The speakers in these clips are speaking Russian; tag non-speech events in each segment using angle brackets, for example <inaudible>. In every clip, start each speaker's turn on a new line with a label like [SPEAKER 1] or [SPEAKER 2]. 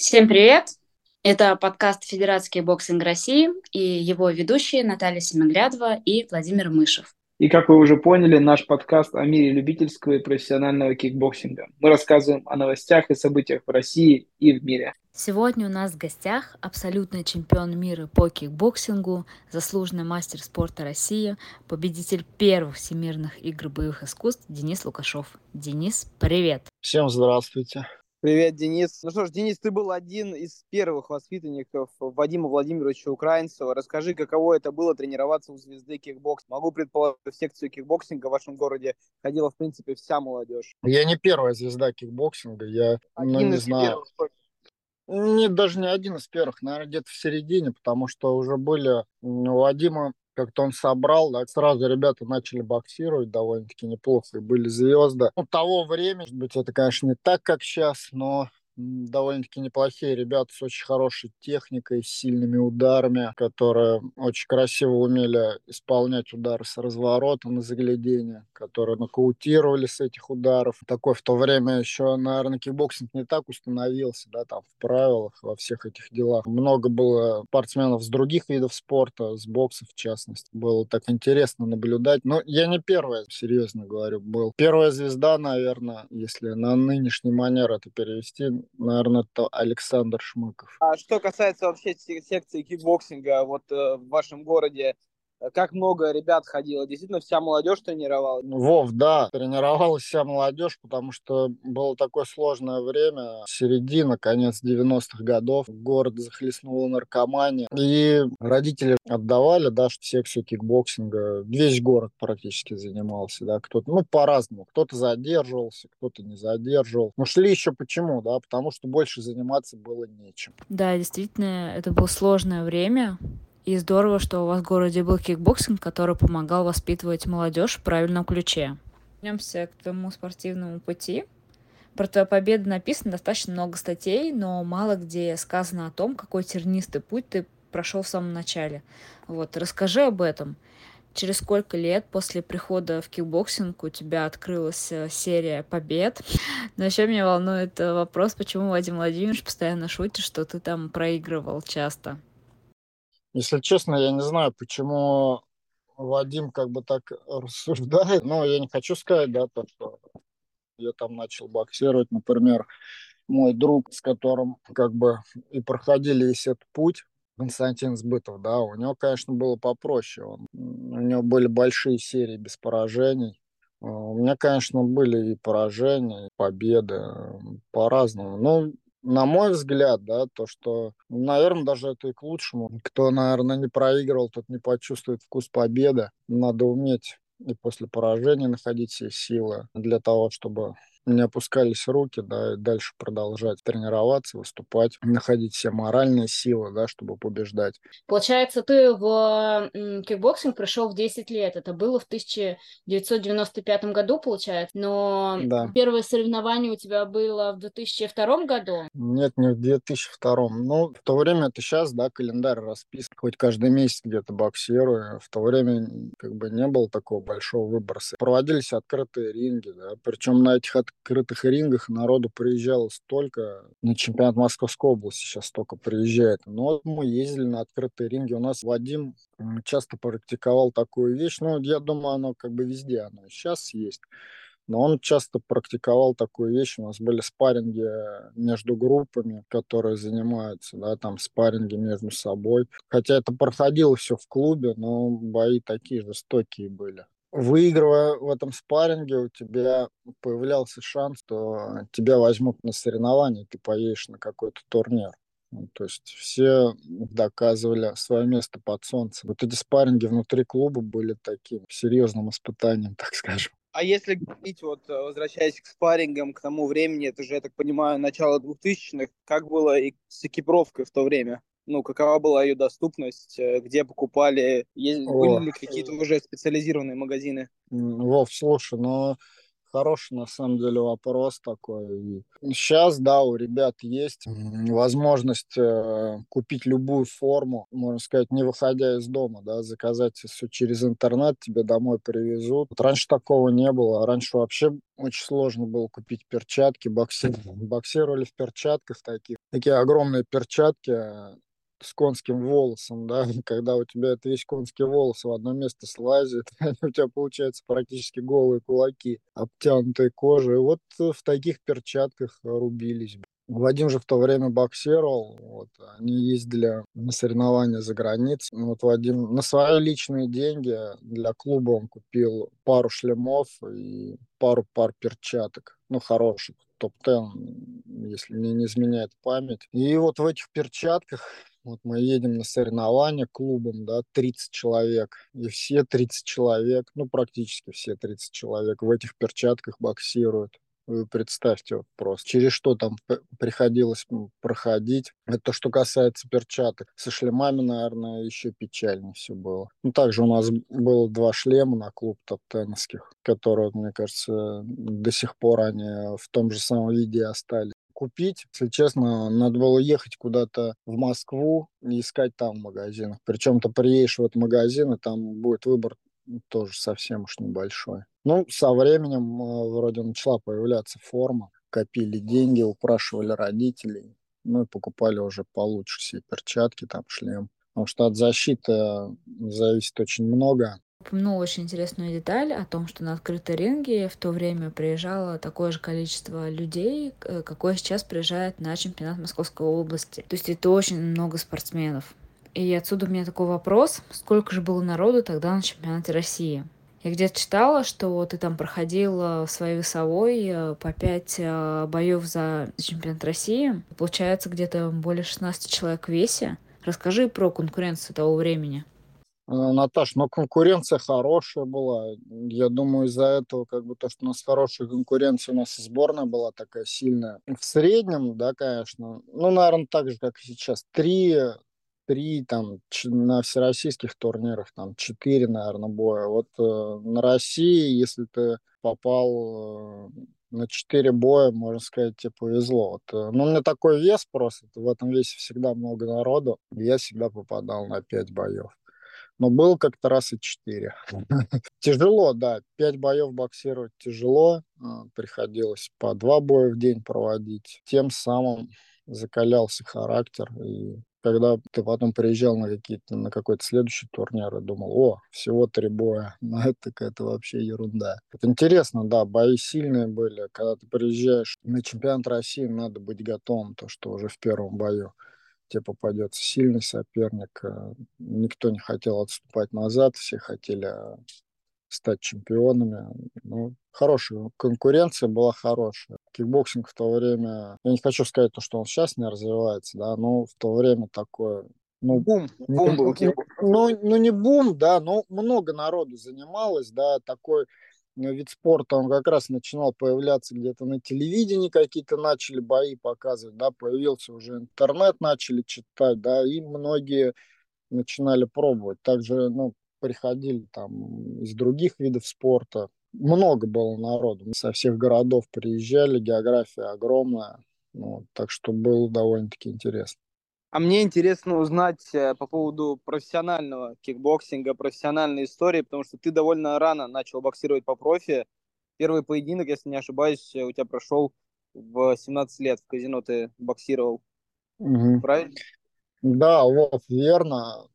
[SPEAKER 1] Всем привет! Это подкаст Федерации кикбоксинга России и его ведущие Наталья Семиглядова и Владимир Мышев.
[SPEAKER 2] И как вы уже поняли, наш подкаст о мире любительского и профессионального кикбоксинга. Мы рассказываем о новостях и событиях в России и в мире.
[SPEAKER 1] Сегодня у нас в гостях абсолютный чемпион мира по кикбоксингу, заслуженный мастер спорта России, победитель первых всемирных игр боевых искусств Денис Лукашов. Денис, привет!
[SPEAKER 3] Всем здравствуйте!
[SPEAKER 4] Привет, Денис. Ну что ж, Денис, ты был один из первых воспитанников Вадима Владимировича Украинцева. Расскажи, каково это было тренироваться у звезды кикбоксинга. Могу предположить, в секцию кикбоксинга в вашем городе ходила, в принципе, вся молодежь.
[SPEAKER 3] Я не первая звезда кикбоксинга, я
[SPEAKER 4] один ну, не знаю. Первых.
[SPEAKER 3] Не, даже не один из первых, наверное, где-то в середине, потому что уже были у Вадима как-то он собрал, да, сразу ребята начали боксировать довольно-таки неплохо, и были звезды. Ну, того времени, может быть, это, конечно, не так, как сейчас, но довольно-таки неплохие ребята с очень хорошей техникой, с сильными ударами, которые очень красиво умели исполнять удары с разворота на заглядение, которые нокаутировали с этих ударов. Такой в то время еще, наверное, кикбоксинг не так установился, да, там в правилах, во всех этих делах. Много было спортсменов с других видов спорта, с бокса в частности. Было так интересно наблюдать. Но я не первая, серьезно говорю, был. Первая звезда, наверное, если на нынешний манер это перевести, наверное, это Александр Шмыков.
[SPEAKER 4] А что касается вообще секции кикбоксинга вот э, в вашем городе, как много ребят ходило? Действительно, вся молодежь тренировалась?
[SPEAKER 3] Вов, да, тренировалась вся молодежь, потому что было такое сложное время, середина, конец 90-х годов, город захлестнула наркомания, и родители отдавали, да, секцию кикбоксинга, весь город практически занимался, да, кто-то, ну, по-разному, кто-то задерживался, кто-то не задерживался. Но шли еще почему, да, потому что больше заниматься было нечем.
[SPEAKER 1] Да, действительно, это было сложное время, и здорово, что у вас в городе был кикбоксинг, который помогал воспитывать молодежь в правильном ключе. Вернемся к твоему спортивному пути. Про твою победу написано достаточно много статей, но мало где сказано о том, какой тернистый путь ты прошел в самом начале. Вот, расскажи об этом. Через сколько лет после прихода в кикбоксинг у тебя открылась э, серия побед? <laughs> Но еще меня волнует э, вопрос, почему Вадим Владимирович постоянно шутит, что ты там проигрывал часто.
[SPEAKER 3] Если честно, я не знаю, почему Вадим как бы так <laughs> рассуждает. Но я не хочу сказать, да, то, что я там начал боксировать, например, мой друг, с которым как бы и проходили весь этот путь, Константин Сбытов, да, у него, конечно, было попроще. Он, у него были большие серии без поражений. У меня, конечно, были и поражения, и победы по-разному. Ну, на мой взгляд, да, то, что, наверное, даже это и к лучшему. Кто, наверное, не проигрывал, тот не почувствует вкус победы. Надо уметь и после поражения находить все силы для того, чтобы не опускались руки, да, и дальше продолжать тренироваться, выступать, находить все моральные силы, да, чтобы побеждать.
[SPEAKER 1] Получается, ты в кикбоксинг пришел в 10 лет. Это было в 1995 году, получается. Но
[SPEAKER 3] да.
[SPEAKER 1] первое соревнование у тебя было в 2002 году?
[SPEAKER 3] Нет, не в 2002. Ну, в то время это сейчас, да, календарь расписан. Хоть каждый месяц где-то боксирую. В то время как бы не было такого большого выбора. Проводились открытые ринги, да. Причем на этих открытых рингах народу приезжало столько. На чемпионат Московской области сейчас столько приезжает. Но вот мы ездили на открытые ринги. У нас Вадим часто практиковал такую вещь. Ну, я думаю, оно как бы везде оно сейчас есть. Но он часто практиковал такую вещь. У нас были спарринги между группами, которые занимаются, да, там спарринги между собой. Хотя это проходило все в клубе, но бои такие жестокие были выигрывая в этом спарринге, у тебя появлялся шанс, что тебя возьмут на соревнования, ты поедешь на какой-то турнир. Ну, то есть все доказывали свое место под солнцем. Вот эти спарринги внутри клуба были таким серьезным испытанием, <laughs> так скажем.
[SPEAKER 4] А если говорить, вот возвращаясь к спаррингам, к тому времени, это же, я так понимаю, начало 2000-х, как было и с экипировкой в то время? Ну, какова была ее доступность, э, где покупали, есть, были ли какие-то уже специализированные магазины?
[SPEAKER 3] Вов, слушай, ну, Хороший, на самом деле, вопрос такой. Сейчас, да, у ребят есть возможность э, купить любую форму, можно сказать, не выходя из дома, да, заказать все через интернет, тебе домой привезут. Вот раньше такого не было. Раньше вообще очень сложно было купить перчатки. Боксер... Боксировали в перчатках таких. Такие огромные перчатки с конским волосом, да, <laughs> когда у тебя это весь конский волос в одно место слазит, <laughs> у тебя получается практически голые кулаки, обтянутые кожей. Вот в таких перчатках рубились. Вадим же в то время боксировал, вот, они ездили на соревнования за границей. Вот Вадим на свои личные деньги для клуба он купил пару шлемов и пару пар перчаток, ну, хороших, топ-10, если мне не изменяет память. И вот в этих перчатках вот мы едем на соревнования клубом, да, 30 человек. И все 30 человек, ну, практически все 30 человек в этих перчатках боксируют. Вы представьте вот просто, через что там приходилось проходить. Это то, что касается перчаток. Со шлемами, наверное, еще печальнее все было. Ну, также у нас было два шлема на клуб топ-теннисских, которые, мне кажется, до сих пор они в том же самом виде остались купить. Если честно, надо было ехать куда-то в Москву и искать там магазин. Причем ты приедешь в этот магазин, и там будет выбор тоже совсем уж небольшой. Ну, со временем э, вроде начала появляться форма. Копили деньги, упрашивали родителей. Ну и покупали уже получше все перчатки, там шлем. Потому что от защиты зависит очень много
[SPEAKER 1] упомянул очень интересную деталь о том, что на открытой ринге в то время приезжало такое же количество людей, э, какое сейчас приезжает на чемпионат Московской области. То есть это очень много спортсменов. И отсюда у меня такой вопрос, сколько же было народу тогда на чемпионате России? Я где-то читала, что ты там проходил в своей весовой э, по 5 э, боев за чемпионат России. Получается где-то более 16 человек в весе. Расскажи про конкуренцию того времени.
[SPEAKER 3] Э, Наташ, но конкуренция хорошая была. Я думаю, из-за этого, как бы то, что у нас хорошая конкуренция, у нас и сборная была такая сильная. В среднем, да, конечно, ну, наверное, так же, как и сейчас, три, три там на всероссийских турнирах, там четыре, наверное, боя. Вот э, на России, если ты попал э, на четыре боя, можно сказать, тебе повезло. Вот, э, ну, у меня такой вес просто, в этом весе всегда много народу, я всегда попадал на пять боев но был как-то раз и четыре. <laughs> Тяжело, да. Пять боев боксировать тяжело. А, приходилось по два боя в день проводить. Тем самым закалялся характер. И когда ты потом приезжал на какие-то на какой-то следующий турнир и думал, о, всего три боя, <laughs> ну это какая-то вообще ерунда. Это интересно, да, бои сильные были. Когда ты приезжаешь на чемпионат России, надо быть готовым, то, что уже в первом бою тебе попадется сильный соперник. Э, никто не хотел отступать назад, все хотели э, стать чемпионами. Ну, хорошая конкуренция была хорошая. Кикбоксинг в то время, я не хочу сказать то, что он сейчас не развивается, да, но в то время такое
[SPEAKER 4] ну, бум, бум был.
[SPEAKER 3] Ну, ну, не бум, да, но много народу занималось, да, такой вид спорта, он как раз начинал появляться где-то на телевидении, какие-то начали бои показывать, да, появился уже интернет, начали читать, да, и многие начинали пробовать. Также, ну, приходили там из других видов спорта. Много было народу, со всех городов приезжали, география огромная, ну, так что было довольно-таки интересно.
[SPEAKER 4] А мне интересно узнать э, по поводу профессионального кикбоксинга, профессиональной истории, потому что ты довольно рано начал боксировать по профи. Первый поединок, если не ошибаюсь, у тебя прошел в 17 лет. В казино ты боксировал.
[SPEAKER 3] Угу.
[SPEAKER 4] Правильно?
[SPEAKER 3] Да, вот, верно.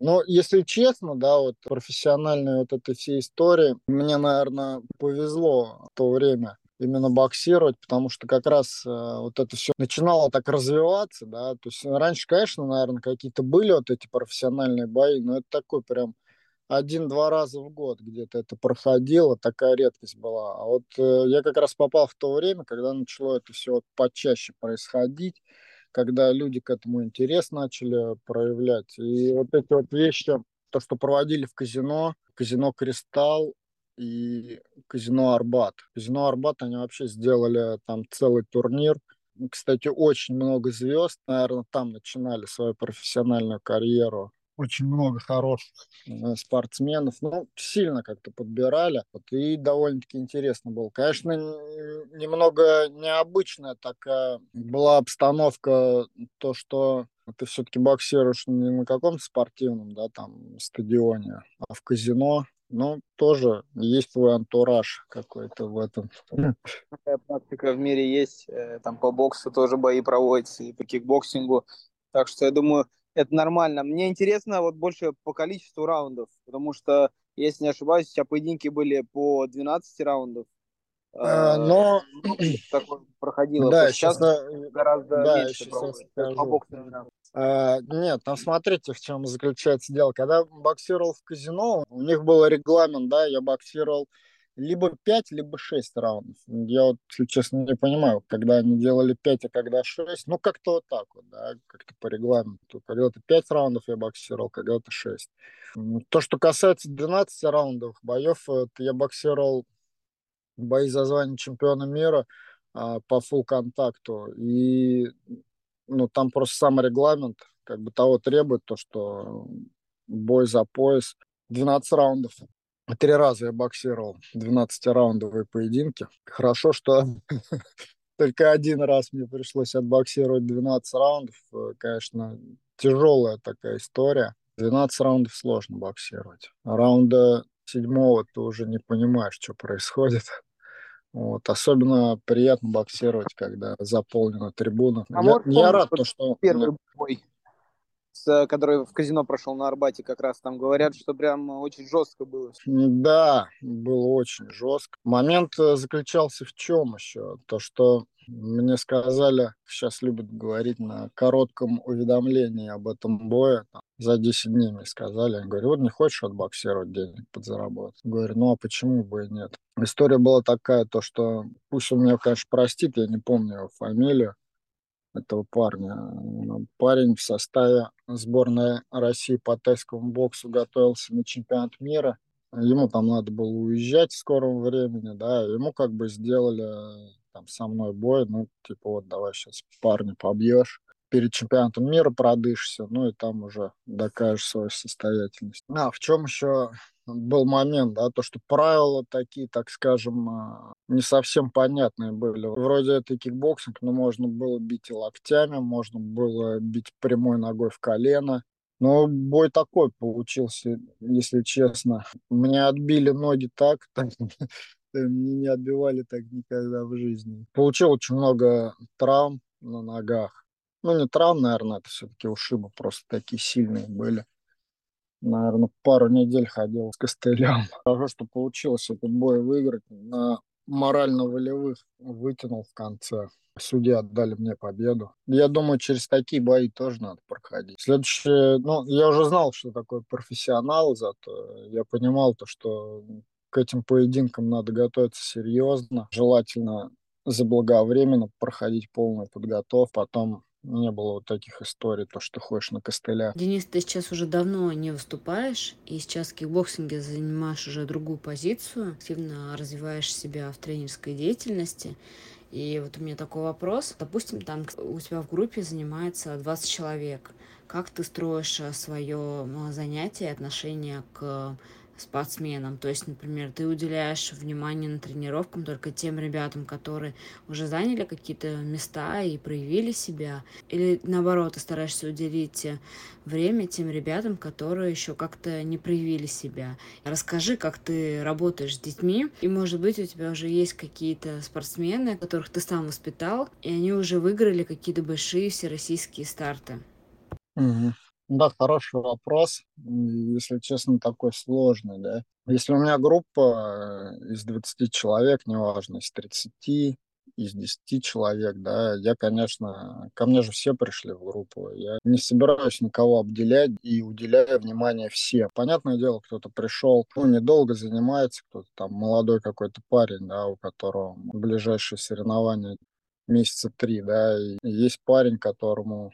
[SPEAKER 3] Но, если честно, да, вот профессиональной вот этой всей истории, мне, наверное, повезло в то время именно боксировать, потому что как раз э, вот это все начинало так развиваться, да, то есть раньше, конечно, наверное, какие-то были вот эти профессиональные бои, но это такой прям один-два раза в год где-то это проходило, такая редкость была. А вот э, я как раз попал в то время, когда начало это все вот почаще происходить, когда люди к этому интерес начали проявлять. И вот эти вот вещи, то, что проводили в казино, казино «Кристалл», и казино Арбат. Казино Арбат, они вообще сделали там целый турнир. Кстати, очень много звезд, наверное, там начинали свою профессиональную карьеру. очень много хороших э, спортсменов. Ну, сильно как-то подбирали. Вот, и довольно-таки интересно было. Конечно, немного необычная такая была обстановка, то, что ты все-таки боксируешь не на каком-то спортивном, да, там, стадионе, а в казино. Ну, тоже есть свой антураж какой-то в этом.
[SPEAKER 4] Такая практика в мире есть. Э, там по боксу тоже бои проводятся, и по кикбоксингу. Так что я думаю, это нормально. Мне интересно вот больше по количеству раундов, потому что, если не ошибаюсь, у тебя поединки были по 12 раундов.
[SPEAKER 3] А, но
[SPEAKER 4] такое проходило.
[SPEAKER 3] Да,
[SPEAKER 4] сейчас,
[SPEAKER 3] сейчас
[SPEAKER 4] гораздо
[SPEAKER 3] да,
[SPEAKER 4] меньше
[SPEAKER 3] сейчас
[SPEAKER 4] по
[SPEAKER 3] нет, там смотрите, в чем заключается дело. Когда боксировал в казино, у них был регламент, да, я боксировал либо 5, либо 6 раундов. Я вот, честно, не понимаю, когда они делали 5, а когда 6. Ну, как-то вот так вот, да, как-то по регламенту. Когда-то 5 раундов я боксировал, когда-то 6. То, что касается 12 раундов боев, я боксировал бои за звание чемпиона мира а, по фул контакту. И ну, там просто сам регламент как бы того требует, то, что бой за пояс 12 раундов. Три раза я боксировал 12-раундовые поединки. Хорошо, что <laughs> только один раз мне пришлось отбоксировать 12 раундов. Э, конечно, тяжелая такая история. 12 раундов сложно боксировать. Раунда седьмого ты уже не понимаешь, что происходит. Вот. Особенно приятно боксировать, когда заполнена трибуна.
[SPEAKER 4] А
[SPEAKER 3] я, я рад, то, что...
[SPEAKER 4] Первый бой с, который в казино прошел на Арбате, как раз там говорят, что прям очень жестко было.
[SPEAKER 3] Да, было очень жестко. Момент э, заключался в чем еще? То, что мне сказали, сейчас любят говорить на коротком уведомлении об этом бое, там, за 10 дней мне сказали. Я говорю, вот не хочешь отбоксировать денег подзаработать? Говорю, ну а почему бы и нет? История была такая, то что, пусть он меня, конечно, простит, я не помню его фамилию, этого парня. Парень в составе сборной России по тайскому боксу готовился на чемпионат мира. Ему там надо было уезжать в скором времени, да, ему как бы сделали там со мной бой, ну, типа, вот давай сейчас парня побьешь, перед чемпионатом мира продышишься, ну и там уже докажешь свою состоятельность. А в чем еще был момент, да, то, что правила такие, так скажем, а, не совсем понятные были. Вроде это кикбоксинг, но можно было бить и локтями, можно было бить прямой ногой в колено. Но бой такой получился, если честно. Мне отбили ноги так <laughs> мне не отбивали так никогда в жизни. Получил очень много травм на ногах. Ну, не травм, наверное, это все-таки ушибы просто такие сильные были наверное, пару недель ходил с костылем. <laughs> Хорошо, что получилось этот бой выиграть. На морально-волевых вытянул в конце. Судьи отдали мне победу. Я думаю, через такие бои тоже надо проходить. Следующее, ну, я уже знал, что такое профессионал, зато я понимал то, что к этим поединкам надо готовиться серьезно, желательно заблаговременно проходить полную подготовку, потом не было вот таких историй, то, что ходишь на костылях.
[SPEAKER 1] Денис, ты сейчас уже давно не выступаешь, и сейчас в кикбоксинге занимаешь уже другую позицию, активно развиваешь себя в тренерской деятельности. И вот у меня такой вопрос. Допустим, там у тебя в группе занимается 20 человек. Как ты строишь э, свое занятие, отношение к спортсменам. То есть, например, ты уделяешь внимание на тренировкам только тем ребятам, которые уже заняли какие-то места и проявили себя. Или наоборот, ты стараешься уделить время тем ребятам, которые еще как-то не проявили себя. Расскажи, как ты работаешь с детьми. И, может быть, у тебя уже есть какие-то спортсмены, которых ты сам воспитал, и они уже выиграли какие-то большие всероссийские старты.
[SPEAKER 3] Угу. Да, хороший вопрос. Если честно, такой сложный, да. Если у меня группа э, из 20 человек, неважно, из 30, из 10 человек, да, я, конечно, ко мне же все пришли в группу. Я не собираюсь никого обделять и уделяю внимание всем. Понятное дело, кто-то пришел, ну, недолго занимается, кто-то там молодой какой-то парень, да, у которого ближайшие соревнования месяца три, да, и есть парень, которому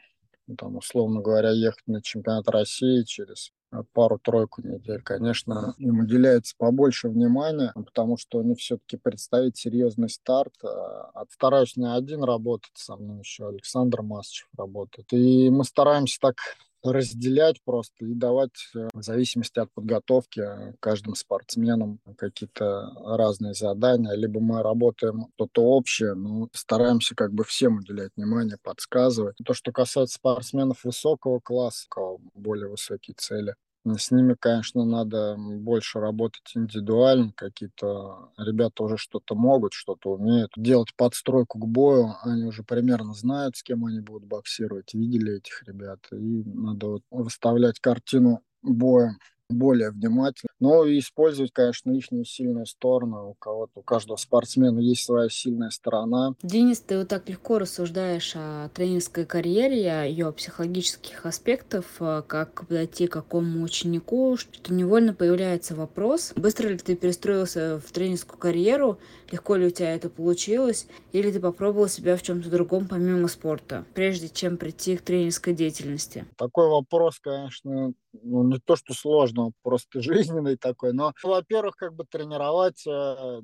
[SPEAKER 3] там, условно говоря, ехать на чемпионат России через э, пару-тройку недель, конечно, им уделяется побольше внимания, потому что они все-таки представить серьезный старт. А стараюсь не один работать, со мной еще Александр Масчев работает. И мы стараемся так разделять просто и давать э, в зависимости от подготовки э, каждым спортсменам какие-то разные задания. Либо мы работаем что-то общее, но стараемся как бы всем уделять внимание, подсказывать. То, что касается спортсменов высокого класса, более высокие цели, с ними, конечно, надо больше работать индивидуально. Какие-то ребята уже что-то могут, что-то умеют. Делать подстройку к бою. Они уже примерно знают, с кем они будут боксировать. Видели этих ребят. И надо вот выставлять картину боя более внимательно. Но использовать, конечно, их сильную сторону. У кого-то, у каждого спортсмена есть своя сильная сторона.
[SPEAKER 1] Денис, ты вот так легко рассуждаешь о тренерской карьере, о ее психологических аспектах, э, как подойти к какому ученику, что невольно появляется вопрос, быстро ли ты перестроился в тренерскую карьеру, легко ли у тебя это получилось, или ты попробовал себя в чем-то другом помимо спорта, прежде чем прийти к тренерской деятельности?
[SPEAKER 3] Такой вопрос, конечно, ну, не то, что сложно, просто <laughs> жизненный такой. Но, во-первых, как бы тренировать э,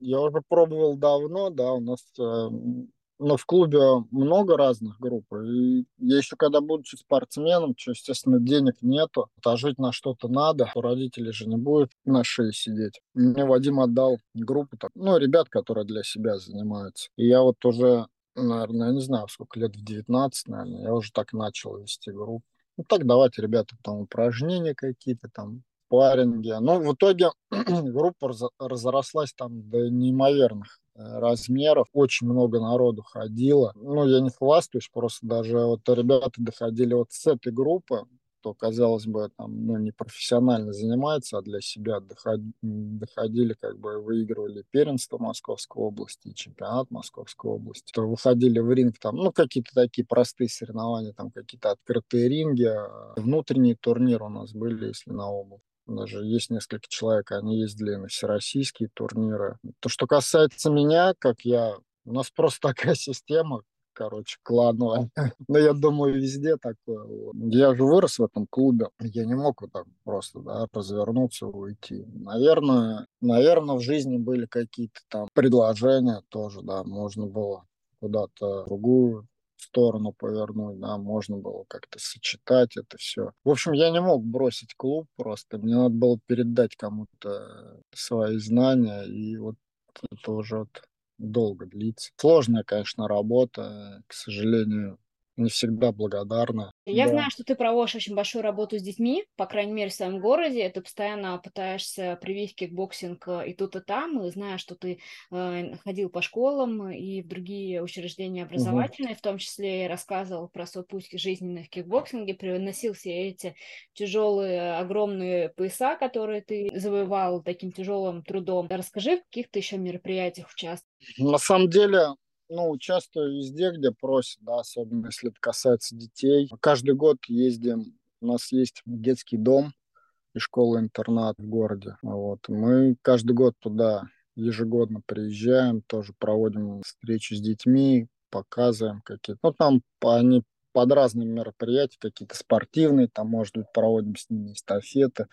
[SPEAKER 3] я уже пробовал давно, да, у нас э, но в клубе много разных групп. И я еще когда будучи спортсменом, что, естественно, денег нету, а жить на что-то надо, то родители же не будут на шее сидеть. Мне Вадим отдал группу, так, ну, ребят, которые для себя занимаются. И я вот уже, наверное, я не знаю, сколько лет, в 19, наверное, я уже так начал вести группу. Ну, так давайте, ребята, там упражнения какие-то, там, паринги. Ну, в итоге <clears throat> группа разрослась там до неимоверных э, размеров. Очень много народу ходило. Ну, я не хвастаюсь, просто даже вот ребята доходили вот с этой группы, кто, казалось бы, там, ну, не профессионально занимается, а для себя доходили, доходили как бы выигрывали первенство Московской области, чемпионат Московской области, то выходили в ринг, там, ну, какие-то такие простые соревнования, там, какие-то открытые ринги, а внутренние турниры у нас были, если на область. Даже есть несколько человек, они ездили на всероссийские турниры. То, что касается меня, как я... У нас просто <laughs> такая система, короче, клановая. <laughs> Но я думаю, везде такое. Я же вырос в этом клубе. Я не мог вот так просто да, развернуться уйти. Наверное, наверное, в жизни были какие-то там предложения тоже, да, можно было куда-то другую сторону повернуть, да, можно было как-то сочетать это все. В общем, я не мог бросить клуб просто, мне надо было передать кому-то свои знания, и вот это уже вот долго длится. Сложная, конечно, работа, к сожалению, не всегда благодарна.
[SPEAKER 1] Я да. знаю, что ты проводишь очень большую работу с детьми, по крайней мере, в своем городе. Ты постоянно пытаешься привить кикбоксинг э, и тут, и там. И знаю, что ты э, ходил по школам и в другие учреждения образовательные, угу. в том числе и рассказывал про свой путь жизненный в кикбоксинге, приносил все эти тяжелые, огромные пояса, которые ты завоевал таким тяжелым трудом. Расскажи, в каких ты еще мероприятиях участвовал.
[SPEAKER 3] На самом деле, ну, участвую везде, где просят, да, особенно если это касается детей. Каждый год ездим, у нас есть детский дом и школа-интернат в городе. Вот. Мы каждый год туда ежегодно приезжаем, тоже проводим встречи с детьми, показываем какие-то. Ну, там они под разными мероприятиями, какие-то спортивные, там, может быть, проводим с ними эстафеты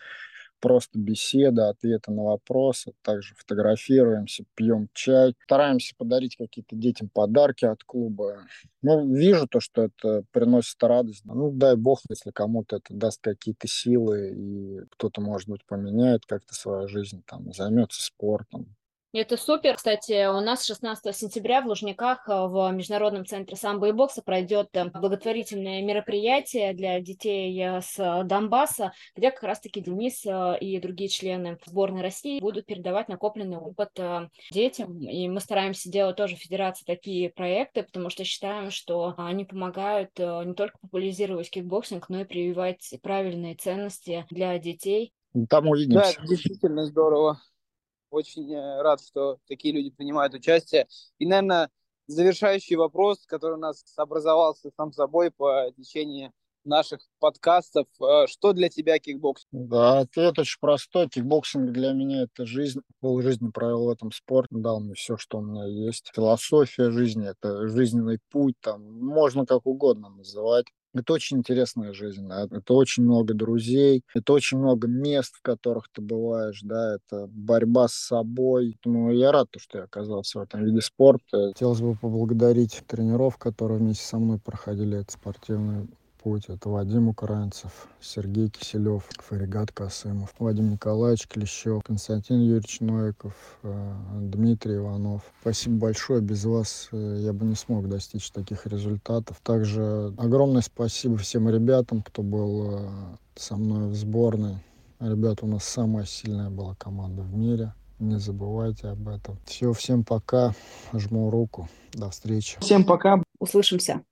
[SPEAKER 3] просто беседа, ответы на вопросы, также фотографируемся, пьем чай, стараемся подарить какие-то детям подарки от клуба. Ну, вижу то, что это приносит радость. Ну, дай бог, если кому-то это даст какие-то силы, и кто-то, может быть, поменяет как-то свою жизнь, там, займется спортом,
[SPEAKER 1] это супер. Кстати, у нас 16 сентября в Лужниках э, в Международном центре самбо и бокса пройдет э, благотворительное мероприятие для детей э, с Донбасса, где как раз-таки Денис и другие члены сборной России будут передавать накопленный опыт детям. И мы стараемся делать тоже в Федерации такие проекты, потому что считаем, что они помогают не только популяризировать кикбоксинг, но и прививать правильные ценности для детей.
[SPEAKER 3] Там увидимся.
[SPEAKER 4] Да, действительно здорово. Очень э, рад, что такие люди принимают участие. И, наверное, завершающий вопрос, который у нас образовался сам собой по течению наших подкастов. Э, что для тебя кикбоксинг?
[SPEAKER 3] Да, ответ очень простой. Кикбоксинг для меня это жизнь. Пол жизни провел в этом спорте, дал мне все, что у меня есть. Философия жизни, это жизненный путь, там можно как угодно называть. Это очень интересная жизнь, да? это очень много друзей, это очень много мест, в которых ты бываешь, да, это борьба с собой. Ну, я рад, что я оказался в этом виде спорта. Хотелось бы поблагодарить тренеров, которые вместе со мной проходили это спортивное путь. Это Вадим Украинцев, Сергей Киселев, Фаригат Касымов, Вадим Николаевич Клещев, Константин Юрьевич Новиков, э, Дмитрий Иванов. Спасибо большое. Без вас э, я бы не смог достичь таких результатов. Также огромное спасибо всем ребятам, кто был э, со мной в сборной. Ребята, у нас самая сильная была команда в мире. Не забывайте об этом. Все, всем пока. Жму руку. До встречи.
[SPEAKER 2] Всем пока.
[SPEAKER 5] Услышимся.